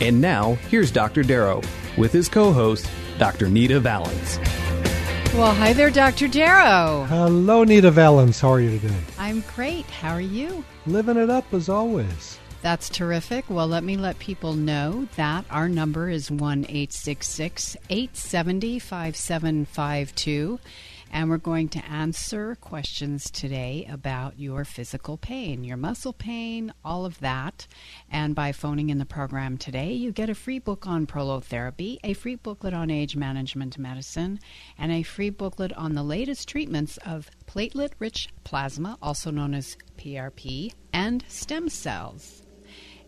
And now, here's Dr. Darrow with his co host, Dr. Nita Valens. Well, hi there, Dr. Darrow. Hello, Nita Valens. How are you today? I'm great. How are you? Living it up as always. That's terrific. Well, let me let people know that our number is 1 870 5752. And we're going to answer questions today about your physical pain, your muscle pain, all of that. And by phoning in the program today, you get a free book on prolotherapy, a free booklet on age management medicine, and a free booklet on the latest treatments of platelet rich plasma, also known as PRP, and stem cells.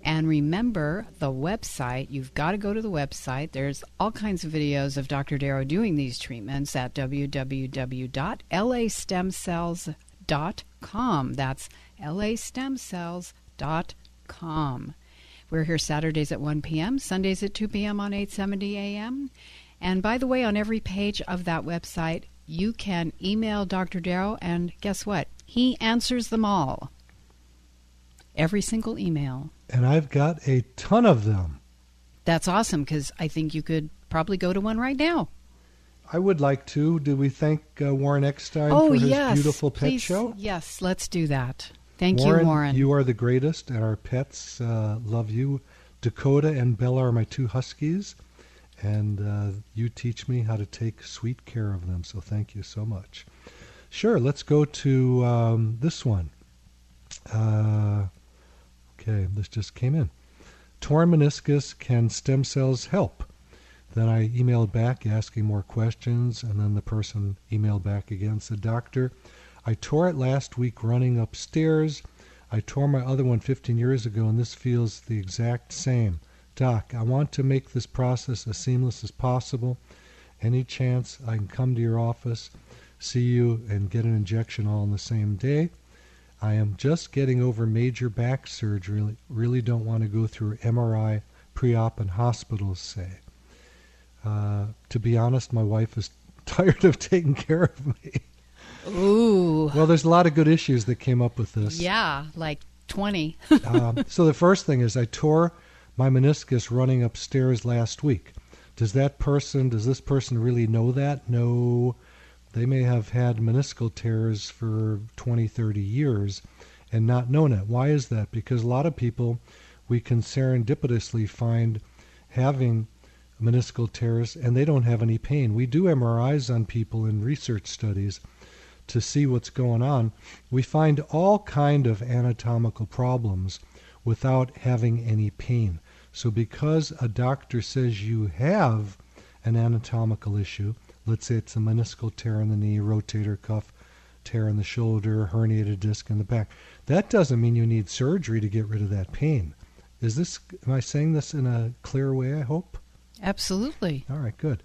And remember the website, you've got to go to the website. There's all kinds of videos of Dr. Darrow doing these treatments at www.lastemcells.com. That's lastemcells.com. We're here Saturdays at 1 p.m., Sundays at 2 p.m. on 870 a.m. And by the way, on every page of that website, you can email Dr. Darrow, and guess what? He answers them all. Every single email and I've got a ton of them. That's awesome because I think you could probably go to one right now. I would like to. Do we thank uh, Warren Eckstein oh, for his yes. beautiful pet Please, show? Yes, let's do that. Thank Warren, you, Warren. You are the greatest, and our pets uh, love you. Dakota and Bella are my two huskies, and uh, you teach me how to take sweet care of them. So thank you so much. Sure, let's go to um, this one. Okay, this just came in. Torn meniscus, can stem cells help? Then I emailed back asking more questions, and then the person emailed back again said, Doctor, I tore it last week running upstairs. I tore my other one 15 years ago, and this feels the exact same. Doc, I want to make this process as seamless as possible. Any chance I can come to your office, see you, and get an injection all in the same day? I am just getting over major back surgery. Really don't want to go through MRI, pre-op, and hospitals. Say. Uh, to be honest, my wife is tired of taking care of me. Ooh. Well, there's a lot of good issues that came up with this. Yeah, like 20. um, so the first thing is I tore my meniscus running upstairs last week. Does that person, does this person really know that? No. They may have had meniscal tears for 20, 30 years and not known it. Why is that? Because a lot of people we can serendipitously find having meniscal tears and they don't have any pain. We do MRIs on people in research studies to see what's going on. We find all kind of anatomical problems without having any pain. So because a doctor says you have an anatomical issue, Let's say it's a meniscal tear in the knee, rotator cuff tear in the shoulder, herniated disc in the back. That doesn't mean you need surgery to get rid of that pain. Is this, am I saying this in a clear way, I hope? Absolutely. All right, good.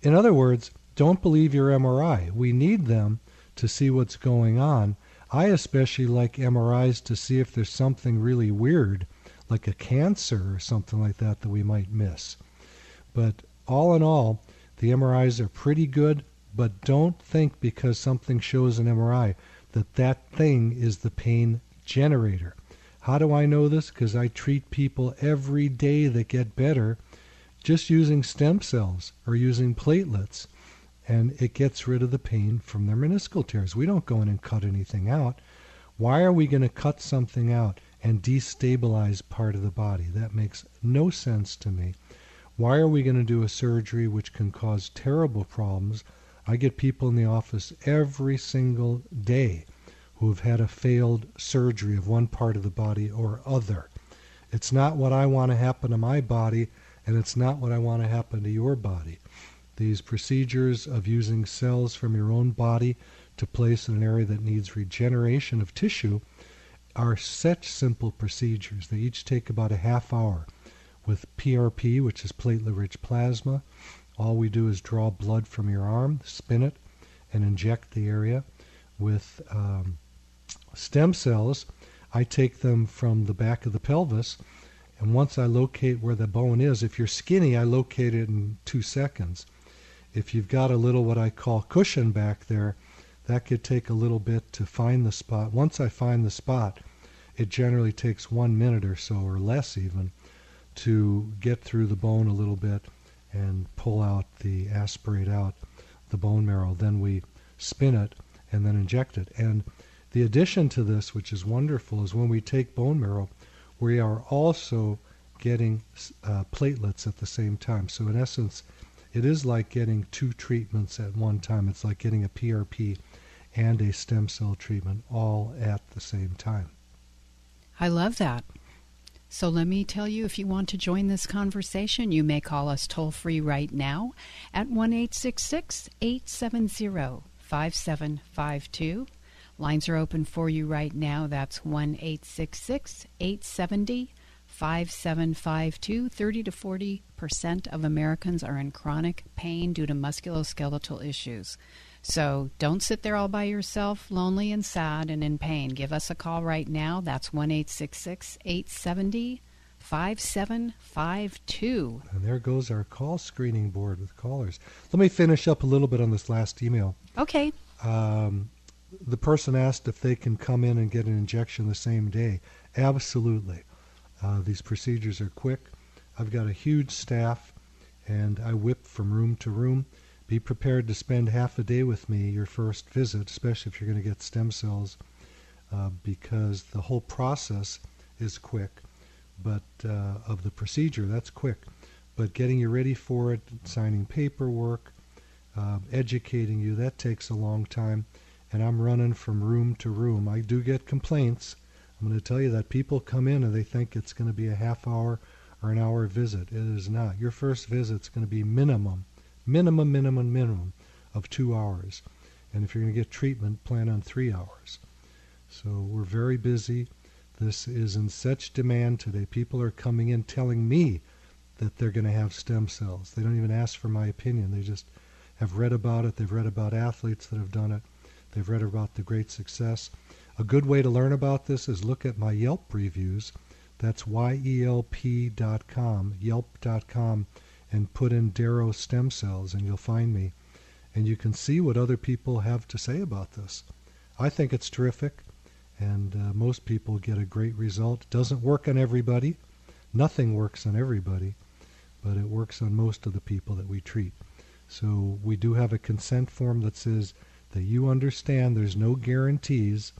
In other words, don't believe your MRI. We need them to see what's going on. I especially like MRIs to see if there's something really weird, like a cancer or something like that, that we might miss. But all in all, the MRIs are pretty good, but don't think because something shows an MRI that that thing is the pain generator. How do I know this? Because I treat people every day that get better just using stem cells or using platelets, and it gets rid of the pain from their meniscal tears. We don't go in and cut anything out. Why are we going to cut something out and destabilize part of the body. That makes no sense to me. Why are we going to do a surgery which can cause terrible problems? I get people in the office every single day who have had a failed surgery of one part of the body or other. It's not what I want to happen to my body, and it's not what I want to happen to your body. These procedures of using cells from your own body to place in an area that needs regeneration of tissue are such simple procedures. They each take about a half hour. With PRP, which is platelet rich plasma, all we do is draw blood from your arm, spin it, and inject the area. With um, stem cells, I take them from the back of the pelvis, and once I locate where the bone is, if you're skinny, I locate it in two seconds. If you've got a little what I call cushion back there, that could take a little bit to find the spot. Once I find the spot, it generally takes one minute or so, or less even, to get through the bone a little bit and pull out the aspirate out the bone marrow. Then we spin it and then inject it. And the addition to this, which is wonderful, is when we take bone marrow, we are also getting uh, platelets at the same time. So in essence, it is like getting two treatments at one time. It's like getting a PRP and a stem cell treatment all at the same time. I love that. So let me tell you if you want to join this conversation, you may call us toll free right now at 1 870 5752. Lines are open for you right now. That's 1 870 5752. 30 to 40 percent of Americans are in chronic pain due to musculoskeletal issues. So don't sit there all by yourself, lonely and sad and in pain. Give us a call right now. That's 1 870 5752. And there goes our call screening board with callers. Let me finish up a little bit on this last email. Okay. Um, the person asked if they can come in and get an injection the same day. Absolutely. Uh, these procedures are quick. I've got a huge staff, and I whip from room to room. Be prepared to spend half a day with me your first visit, especially if you're going to get stem cells, uh, because the whole process is quick. But uh, of the procedure, that's quick. But getting you ready for it, signing paperwork, uh, educating you, that takes a long time. And I'm running from room to room. I do get complaints. I'm going to tell you that people come in and they think it's going to be a half hour or an hour visit. It is not. Your first visit is going to be minimum minimum, minimum, minimum of two hours. And if you're going to get treatment, plan on three hours. So we're very busy. This is in such demand today. People are coming in telling me that they're going to have stem cells. They don't even ask for my opinion. They just have read about it. They've read about athletes that have done it. They've read about the great success. A good way to learn about this is look at my Yelp reviews. That's yelp.com, yelp.com and put in Darrow stem cells, and you'll find me. And you can see what other people have to say about this. I think it's terrific, and uh, most people get a great result. It doesn't work on everybody. Nothing works on everybody, but it works on most of the people that we treat. So we do have a consent form that says that you understand there's no guarantees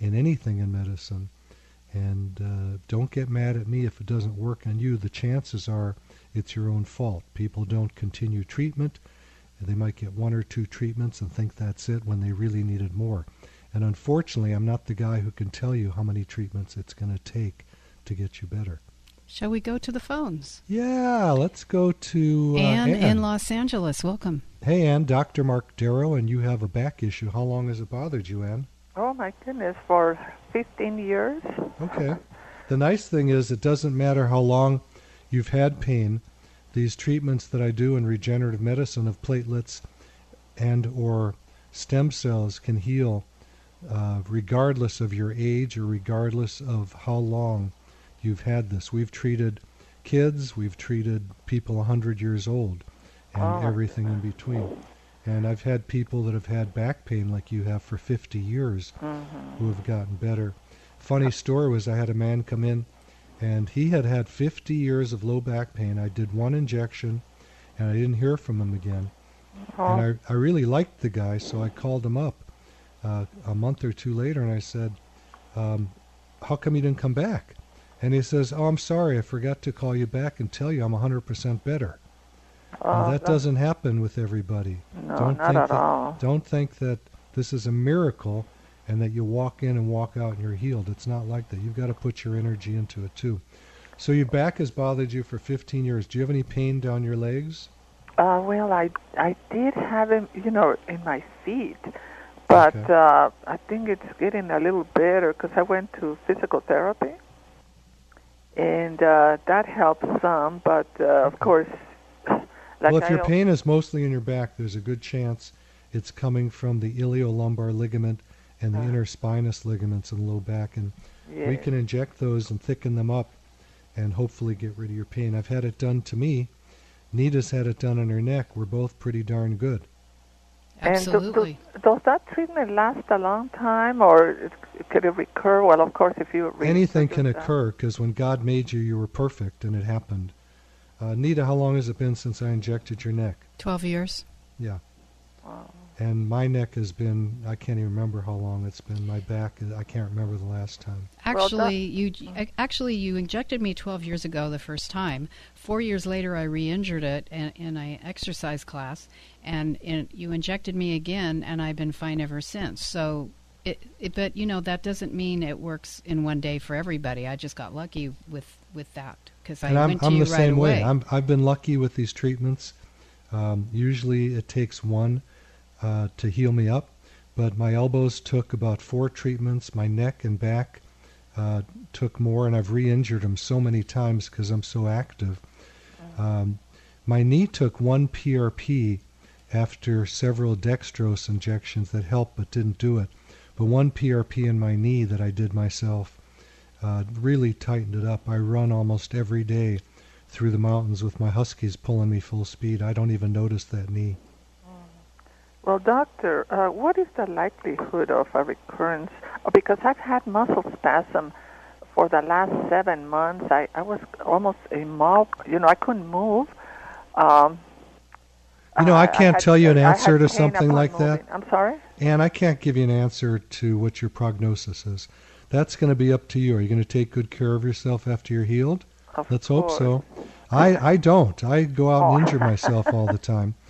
in anything in medicine. And uh, don't get mad at me if it doesn't work on you. The chances are it's your own fault. People don't continue treatment. They might get one or two treatments and think that's it when they really needed more. And unfortunately, I'm not the guy who can tell you how many treatments it's going to take to get you better. Shall we go to the phones? Yeah, let's go to uh, Anne, Anne, in Los Angeles. Welcome. Hey, Anne, Dr. Mark Darrow, and you have a back issue. How long has it bothered you, Anne? Oh, my goodness, for 15 years. Okay. The nice thing is, it doesn't matter how long you've had pain, these treatments that I do in regenerative medicine of platelets and or stem cells can heal uh, regardless of your age or regardless of how long you've had this. We've treated kids, we've treated people 100 years old, and oh. everything in between. And I've had people that have had back pain like you have for 50 years mm-hmm. who have gotten better. Funny story was I had a man come in and he had had 50 years of low back pain. I did one injection, and I didn't hear from him again. And I, I really liked the guy, so I called him up uh, a month or two later, and I said, um, how come you didn't come back? And he says, oh, I'm sorry, I forgot to call you back and tell you I'm 100% better. Now, Oh, that doesn't happen with everybody. No, don't not think at that, all. Don't think that this is a miracle and that you walk in and walk out and you're healed. It's not like that. You've got to put your energy into it too. So your back has bothered you for 15 years. Do you have any pain down your legs? Uh, well, I I did have it, you know, in my feet, but Okay. uh, I think it's getting a little better because I went to physical therapy, and uh, that helps some. But uh, of course, like well, if I your pain is mostly in your back, there's a good chance it's coming from the iliolumbar ligament and the Uh. interspinous ligaments in the low back. And yeah. we can inject those and thicken them up and hopefully get rid of your pain. I've had it done to me. Nita's had it done on her neck. We're both pretty darn good. Absolutely. And do- do- does that treatment last a long time, or it, could it recur? Well, of course, if you really Anything can that. occur because when God made you, you were perfect and it happened. Uh, Nita, how long has it been since I injected your neck? 12 years. Yeah. And my neck has been, I can't even remember how long it's been. My back, I can't remember the last time. Actually, you actually you injected me 12 years ago the first time. Four years later, I re-injured it in, in an exercise class, and in, you injected me again, and I've been fine ever since. So, it, it, but you know that doesn't mean it works in one day for everybody. I just got lucky with with that because I and I'm, went to I'm you the right same away. way. I'm, I've been lucky with these treatments. Um, usually it takes one uh, to heal me up, but my elbows took about four treatments. My neck and back uh, took more, and I've re-injured them so many times because I'm so active. Um, my knee took one PRP after several dextrose injections that helped but didn't do it. But one PRP in my knee that I did myself uh, really tightened it up. I run almost every day through the mountains with my huskies pulling me full speed. I don't even notice that knee. Well, doctor, uh, what is the likelihood of a recurrence? Oh, because I've had muscle spasm for the last seven months. I, I was almost a immobile. You know, I couldn't move. Um, You know, I I can't had- tell you an answer to something like that. I'm sorry. And I can't give you an answer to what your prognosis is. That's going to be up to you. Are you going to take good care of yourself after you're healed? Of Let's hope so. I, I don't. I go out and Oh. injure myself all the time.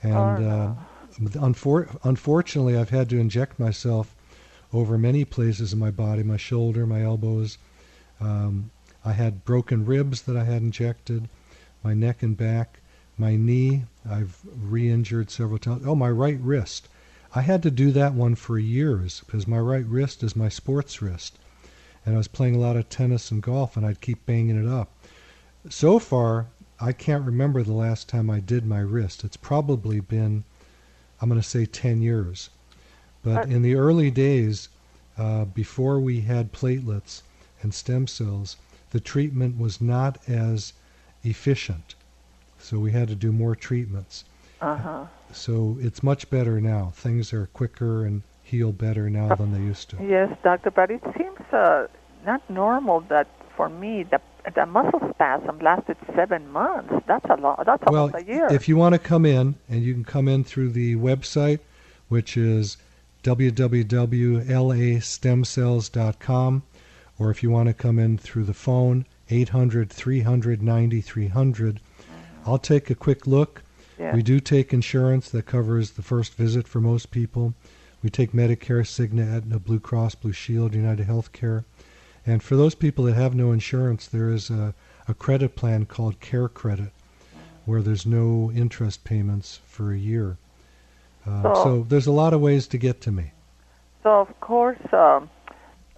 And uh, unfor- unfortunately, I've had to inject myself over many places in my body my shoulder, my elbows. Um, I had broken ribs that I had injected, my neck and back, my knee. I've re injured several times. Oh, my right wrist. I had to do that one for years because my right wrist is my sports wrist. And I was playing a lot of tennis and golf, and I'd keep banging it up. So far, I can't remember the last time I did my wrist. It's probably been, I'm going to say 10 years. But Uh, in the early days, uh, before we had platelets and stem cells, the treatment was not as efficient. So we had to do more treatments. Uh huh. So it's much better now. Things are quicker and heal better now than they used to. Yes, doctor, but it seems uh, not normal that for me the the muscle spasm lasted seven months. That's a lot. That's Well, almost a year. if you want to come in, and you can come in through the website, which is www.lastemcells.com, or if you want to come in through the phone, 800 300 9300, I'll take a quick look. yeah. We do take insurance that covers the first visit for most people. We take Medicare, Cigna, Aetna, Blue Cross, Blue Shield, United Healthcare. And for those people that have no insurance, there is a, a credit plan called Care Credit, where there's no interest payments for a year. Uh, So- so there's a lot of ways to get to me. So of course, um,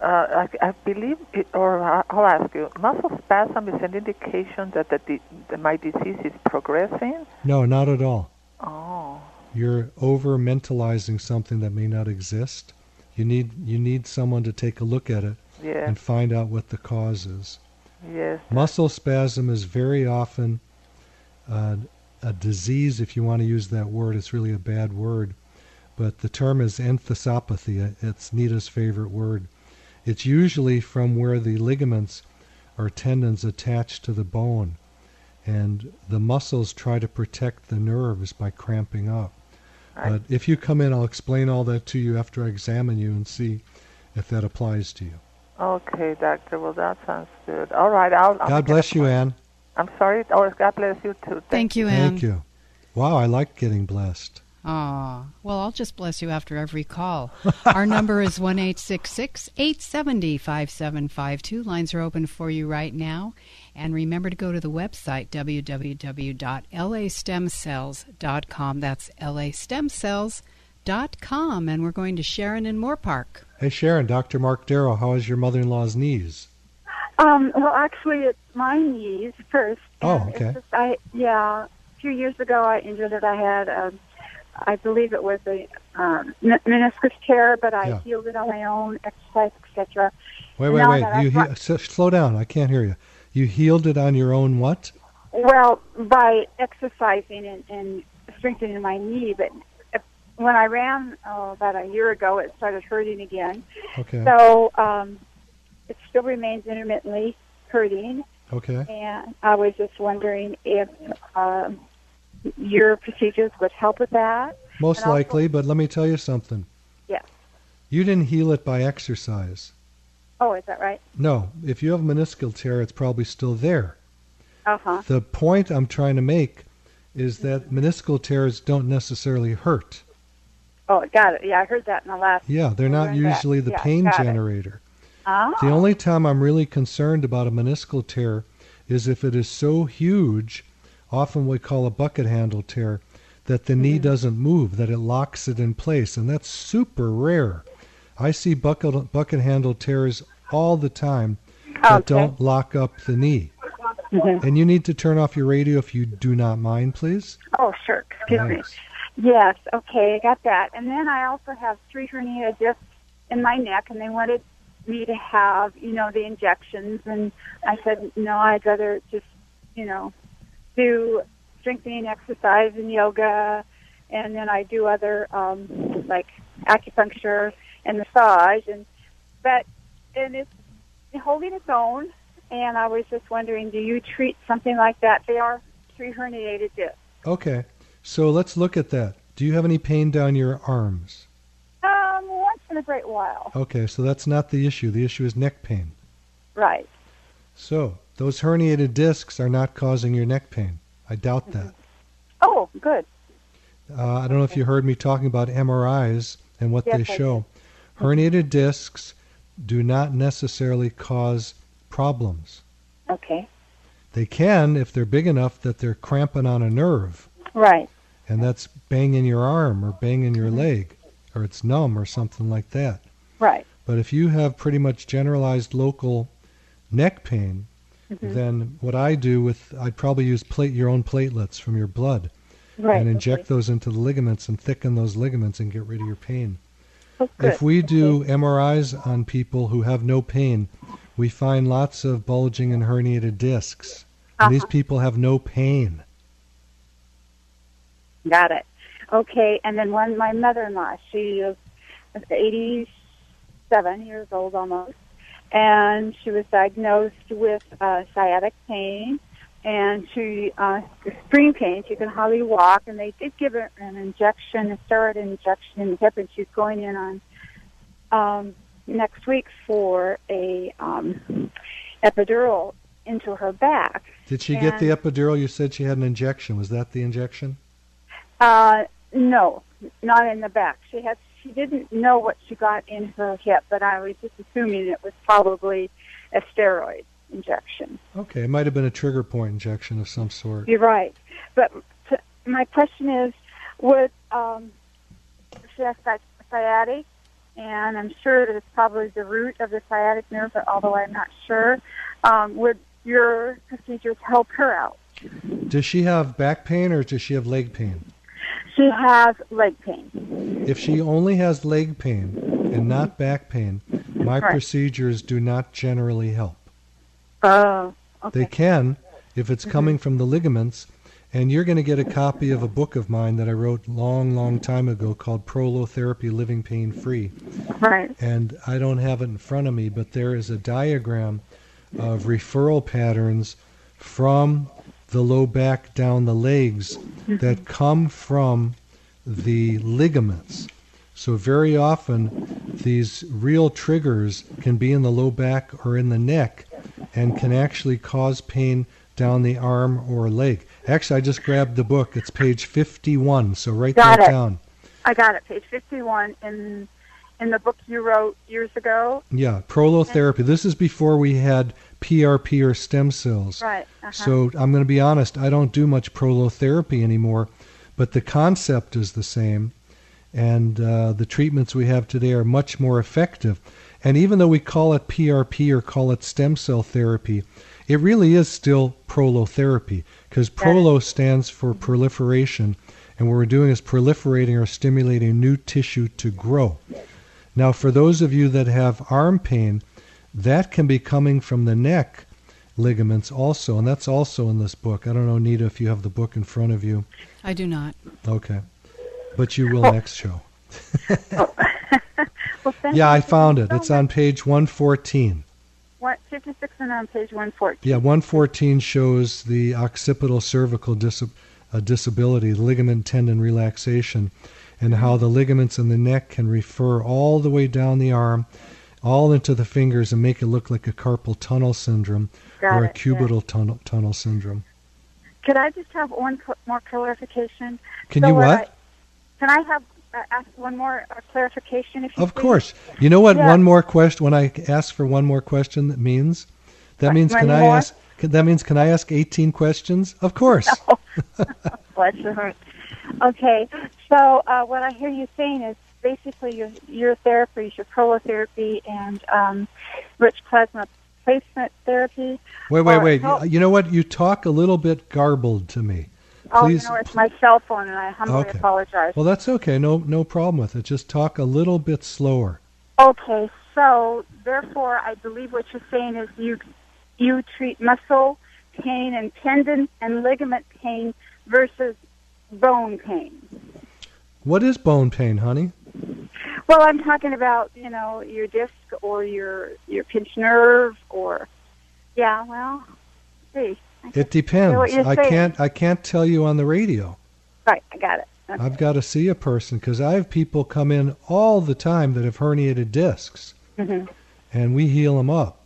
uh, I, I believe, it, or I- I'll ask you, muscle spasm is an indication that the, my disease is progressing. No, not at all. Oh, You're over mentalizing something that may not exist. You need you need someone to take a look at it yes, and find out what the cause is. yes. Muscle spasm is very often uh, a disease, if you want to use that word. It's really a bad word. But the term is enthesopathy. It's Nita's favorite word. It's usually from where the ligaments or tendons attach to the bone. And the muscles try to protect the nerves by cramping up. Right. But if you come in, I'll explain all that to you after I examine you and see if that applies to you. Okay, doctor. Well, that sounds good. All right, I'll. I'll God bless you, Anne. I'm sorry. Or God bless you too. Thank you, Ann. Thank you. Wow, I like getting blessed. Ah, Well, I'll just bless you after every call. Our number is 1 870 5752. Lines are open for you right now. And remember to go to the website, www.lastemcells.com. That's lastemcells.com. .Com and we're going to Sharon in Moorpark. Hey, Sharon, Dr. Mark Darrow, how is your mother-in-law's knees? Um, well, actually, it's my knees first. Oh, And it's okay. just- I yeah, a few years ago I injured it. I had, um, I believe it was a um, meniscus tear, but I Yeah. healed it on my own, exercise, etc. Wait, wait, Now wait. You got- he- s- slow down. I can't hear you. You healed it on your own what? Well, by exercising and, and strengthening my knee, but if, when I ran oh, about a year ago, it started hurting again. Okay. So um, it still remains intermittently hurting. Okay. And I was just wondering if um, your procedures would help with that. Most And also- likely, but let me tell you something. Yes. You didn't heal it by exercise. Oh, is that right? No. If you have a meniscal tear, it's probably still there. Uh huh. The point I'm trying to make is that meniscal tears don't necessarily hurt. Oh, got it. Yeah, I heard that in the last. Yeah, they're not learned that. usually the Yeah, pain generator. Oh. The only time I'm really concerned about a meniscal tear is if it is so huge, often we call a bucket handle tear, that the Mm-hmm. knee doesn't move, that it locks it in place, and that's super rare. I see bucket bucket handle tears all the time that Okay. don't lock up the knee. Mhm. And you need to turn off your radio if you do not mind, please. Oh, sure. Excuse Thanks. me. Yes. Okay, I got that. And then I also have three herniated discs in my neck, and they wanted me to have, you know, the injections, and I said no. I'd rather just, you know, do strengthening exercise and yoga, and then I do other um, like acupuncture and massage, and but and it's holding its own. And I was just wondering, do you treat something like that? They are three herniated discs. Okay, so let's look at that. Do you have any pain down your arms? Um, once in a great while. Okay, so that's not the issue. The issue is neck pain. Right. So, those herniated discs are not causing your neck pain. I doubt that. Oh, good. Uh, I don't know if you heard me talking about MRIs and what Yes, they show. Herniated discs do not necessarily cause problems. Okay. They can if they're big enough that they're cramping on a nerve, Right. and that's banging your arm or banging your leg, or it's numb or something like that. Right. But if you have pretty much generalized local neck pain, Mm-hmm. then what I do with I'd probably use plate your own platelets from your blood Right. and inject okay. those into the ligaments and thicken those ligaments and get rid of your pain. Oh. If we do MRIs on people who have no pain, we find lots of bulging and herniated discs. And these Uh-huh. people have no pain. Got it. Okay. And then one, my mother-in-law, she is 87 years old almost, and she was diagnosed with uh, sciatic pain and she uh, spring pain. She can hardly walk, and they did give her an injection, a steroid injection in the hip, and she's going in on um, next week for a um, epidural into her back. Did she get the epidural? You said she had an injection. Was that the injection? Uh, no, not in the back. She had. She didn't know what she got in her hip, but I was just assuming it was probably a steroid injection. Okay, it might have been a trigger point injection of some sort. You're right. But t- my question is, would um, she has sci- sciatic, and I'm sure that it's probably the root of the sciatic nerve, but although I'm not sure, um, would your procedures help her out? Does she have back pain or does she have leg pain? She has leg pain. If she only has leg pain and not back pain, my Right. procedures do not generally help. Oh, okay. They can if it's mm-hmm. coming from the ligaments. And you're going to get a copy of a book of mine that I wrote long, long time ago called Prolotherapy Living Pain Free. Right. And I don't have it in front of me, but there is a diagram of referral patterns from the low back down the legs that mm-hmm. come from the ligaments. So very often, these real triggers can be in the low back or in the neck, and can actually cause pain down the arm or leg. Actually, I just grabbed the book. It's page 51. So write Got that it. down. I got it, page 51 in in the book you wrote years ago. Yeah, prolotherapy. This is before we had PRP or stem cells. Right. Uh-huh. So I'm going to be honest, I don't do much prolotherapy anymore, but the concept is the same, and uh, the treatments we have today are much more effective. And even though we call it PRP or call it stem cell therapy, it really is still prolotherapy because prolo stands for proliferation, and what we're doing is proliferating or stimulating new tissue to grow. Now, for those of you that have arm pain, that can be coming from the neck ligaments also, and that's also in this book. I don't know, Nita, if you have the book in front of you. I do not. Okay. But you will next show. well, thank Yeah, you I found it. so It's on page 114. What, 56 and on page 114. Yeah, 114 shows the occipital cervical dis- uh, disability, ligament tendon relaxation, and how the ligaments in the neck can refer all the way down the arm, all into the fingers, and make it look like a carpal tunnel syndrome Got or a it, yeah. cubital tunnel, tunnel syndrome. Could I just have one more clarification? Can So you what? I- can I have uh, ask one more uh, clarification? If you Of please? course. You know what Yeah. one more question when I ask for one more question that means? That What, means can I more? ask can- that means can I ask 18 questions? Of course. Bless your heart. Okay, so uh, what I hear you saying is basically your your therapies, your prolotherapy and um, rich plasma placement therapy. Wait, wait, wait. help- You know what? You talk a little bit garbled to me. Oh, Please. you know, it's my cell phone, and I humbly Okay. apologize. Well, that's okay. No, no problem with it. Just talk a little bit slower. Okay, so therefore, I believe what you're saying is you you treat muscle pain and tendon and ligament pain versus bone pain. What is bone pain, honey? Well, I'm talking about you know your disc or your your pinched nerve or yeah. Well, see, It depends. I can't. I can't tell you on the radio. right, I got it. Okay. I've got to see a person because I have people come in all the time that have herniated discs, Mhm. and we heal them up.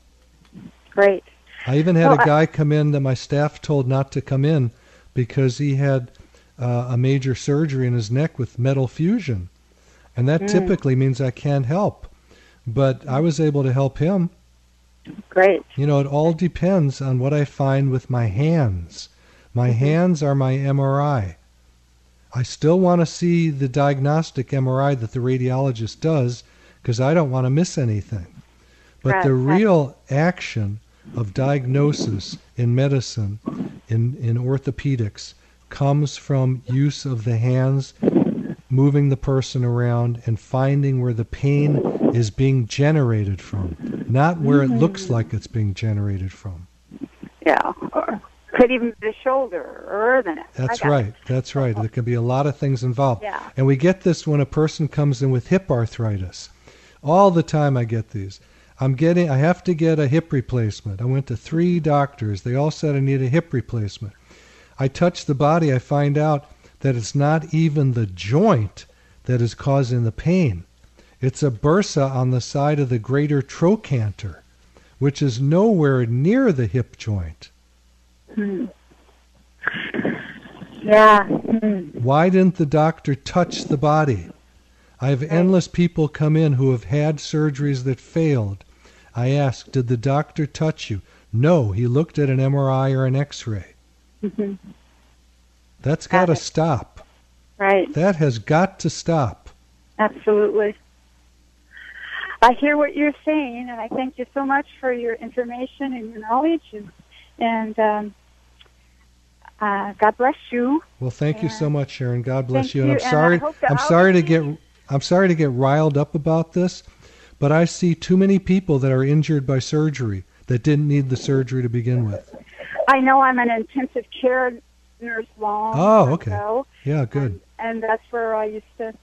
Great. I even had Well, a I- guy come in that my staff told not to come in because he had uh, a major surgery in his neck with metal fusion. And that Mm. typically means I can't help. But I was able to help him. Great. You know, it all depends on what I find with my hands. My Mm-hmm. hands are my MRI. I still want to see the diagnostic MRI that the radiologist does because I don't want to miss anything. But the Right, right. real action of diagnosis in medicine, in, in orthopedics, comes from use of the hands, moving the person around, and finding where the pain is being generated from, not where it mm-hmm. looks like it's being generated from. Yeah. Or could even be the shoulder or the neck. That's That's it. right. That's right. There can be a lot of things involved. Yeah. And we get this when a person comes in with hip arthritis. All the time I get these. I'm getting I have to get a hip replacement. I went to 3 doctors. They all said I need a hip replacement. I touch the body, I find out that it's not even the joint that is causing the pain. It's a bursa on the side of the greater trochanter, which is nowhere near the hip joint. Hmm. Yeah. Hmm. Why didn't the doctor touch the body? I have endless people come in who have had surgeries that failed. I ask, did the doctor touch you? No, he looked at an MRI or an X-ray. Mhm. That's got to stop. Right. That has got to stop. Absolutely. I hear what you're saying, and I thank you so much for your information and your knowledge, and, and um, uh, God bless you. Well, thank you so much, Sharon. God bless you. And I'm and sorry. that I'm sorry to get. I'm sorry to get riled up about this, but I see too many people that are injured by surgery that didn't need the surgery to begin with. I know I'm an intensive care nurse long Oh, okay. ago, Yeah, um, good. and that's where I used to.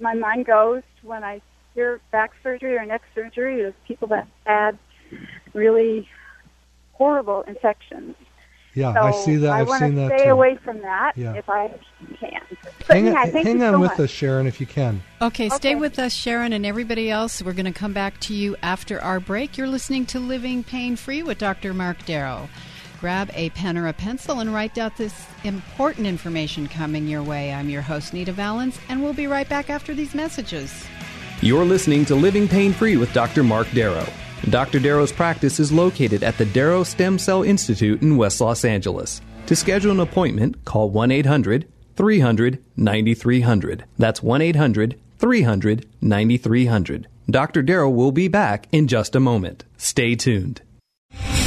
My mind goes when I hear back surgery or neck surgery is people that had really horrible infections. Yeah, so I see that. I I've want to stay too. away from that Yeah. if I can. hang yeah, on, thank hang you on so with much. us, Sharon, if you can. Okay, stay Okay. with us, Sharon, and everybody else. We're going to come back to you after our break. You're listening to Living Pain Free with Dr. Mark Darrow. Grab a pen or a pencil and write down this important information coming your way. I'm your host, Nita Valens, and we'll be right back after these messages. You're listening to Living Pain Free with Dr. Mark Darrow. Dr. Darrow's practice is located at the Darrow Stem Cell Institute in West Los Angeles. To schedule an appointment, call 1 800 300 9300. That's 1 800 300 9300. Dr. Darrow will be back in just a moment. Stay tuned.